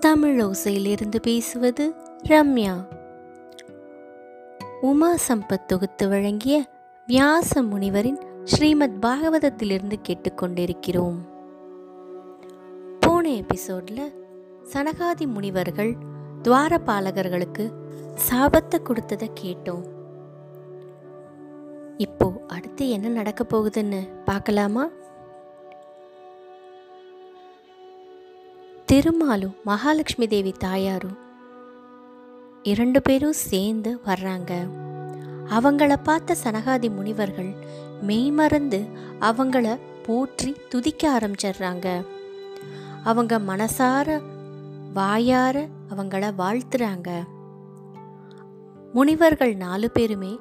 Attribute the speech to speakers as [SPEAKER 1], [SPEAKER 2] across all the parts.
[SPEAKER 1] தமிழோசையிலிருந்து பேசுவது ரம்யா. உமா சம்பத் தொகுத்து வழங்கிய வியாச முனிவரின் ஸ்ரீமத் பாகவதத்திலிருந்து கேட்டுக்கொண்டிருக்கிறோம். போன எபிசோட்ல சனகாதி முனிவர்கள் துவாரபாலகர்களுக்கு சாபத்தை கொடுத்ததை கேட்டோம். இப்போ அடுத்து என்ன நடக்க போகுதுன்னு பார்க்கலாமா? திருமாலும் மகாலட்சுமி தேவி தாயாரும் இரண்டு பேரும் சேர்ந்து வர்றாங்க. அவங்கள பார்த்த சனகாதி முனிவர்கள் மெய்மறந்து அவங்கள போற்றி துதிக்க ஆரம்பிச்சிடுறாங்க. அவங்க மனசார வாயார அவங்கள வாழ்த்துறாங்க. முனிவர்கள் நாலு பேருமே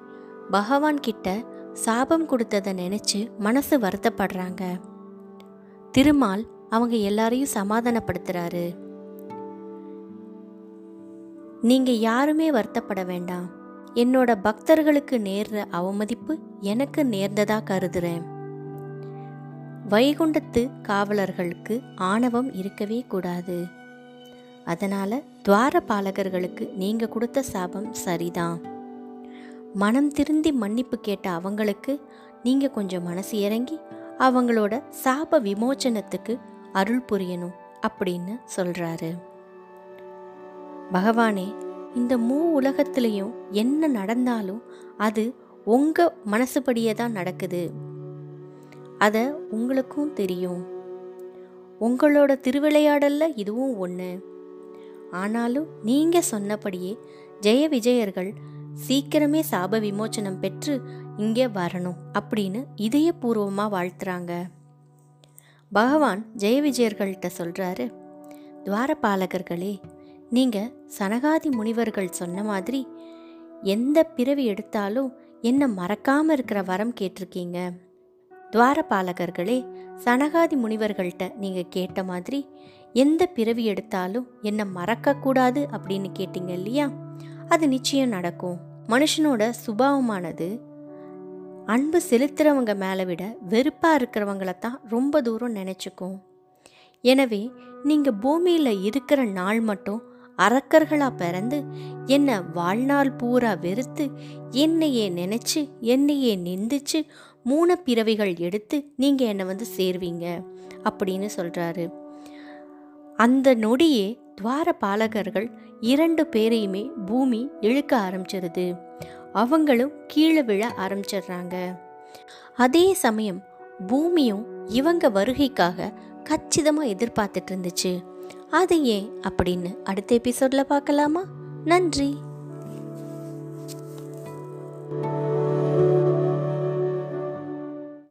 [SPEAKER 1] பகவான் கிட்ட சாபம் கொடுத்ததை நினைச்சு மனசு வருத்தப்படுறாங்க. திருமால் அவங்க எல்லாரையும் சமாதானப்படுத்துறாரு. நீங்க யாருமே வருத்தப்பட வேண்டாம். என்னோட பக்தர்களுக்கு நேர்ற அவமதிப்பு எனக்கு நேர்ந்ததா கருதுறேன். வைகுண்டத்து காவலர்களுக்கு ஆணவம் இருக்கவே கூடாது. அதனால துவாரபாலகர்களுக்கு நீங்க கொடுத்த சாபம் சரிதான். மனம் திருந்தி மன்னிப்பு கேட்ட அவங்களுக்கு நீங்க கொஞ்சம் மனசு இறங்கி அவங்களோட சாப விமோச்சனத்துக்கு அருள் புரியணும் அப்படின்னு சொல்கிறாரு பகவானே இந்த மூ உலகத்திலையும் என்ன நடந்தாலும் அது உங்கள் மனசுபடியே தான் நடக்குது. அதை உங்களுக்கும் தெரியும். உங்களோட திருவிளையாடலில் இதுவும் ஒன்று ஆனாலும் நீங்கள் சொன்னபடியே ஜெய விஜயர்கள் சீக்கிரமே சாப விமோச்சனம் பெற்று இங்கே வரணும் அப்படின்னு இதயபூர்வமாக வாழ்த்துறாங்க. பகவான் ஜெய விஜயர்கள்ட்ட சொல்கிறாரு துவாரபாலகர்களே நீங்கள் சனகாதி முனிவர்கள் சொன்ன மாதிரி எந்த பிறவி எடுத்தாலும் என்ன மறக்காமல் இருக்கிற வரம் கேட்டிருக்கீங்க? துவாரபாலகர்களே சனகாதி முனிவர்கள்ட்ட நீங்கள் கேட்ட மாதிரி எந்த பிறவி எடுத்தாலும் என்னை மறக்கக்கூடாது அப்படின்னு கேட்டீங்க இல்லையா? அது நிச்சயம் நடக்கும். மனுஷனோட சுபாவமானது அன்பு செலுத்துகிறவங்க மேலே விட வெறுப்பாக இருக்கிறவங்கள தான் ரொம்ப தூரம் நினச்சிக்கும். எனவே நீங்கள் பூமியில் இருக்கிற நாள் மட்டும் அரக்கர்களாக பிறந்து என்னை வாழ்நாள் பூரா வெறுத்து என்னையே நினச்சி என்னையே நிந்திச்சு மூணு பிறவிகள் எடுத்து நீங்கள் என்னை வந்து சேர்வீங்க அப்படின்னு சொல்கிறாரு அந்த நொடியே துவார பாலகர்கள் இரண்டு பேரையுமே பூமி இழுக்க ஆரம்பிச்சிருது அவங்களும் கீழே விழ ஆரம்பிச்சிடுறாங்க. அதே சமயம் பூமியும் இவங்க வருகைக்காக கச்சிதமாக எதிர்பார்த்துட்டு இருந்துச்சு. அது ஏன் அப்படின்னு அடுத்த எபிசோடில் பார்க்கலாமா? நன்றி.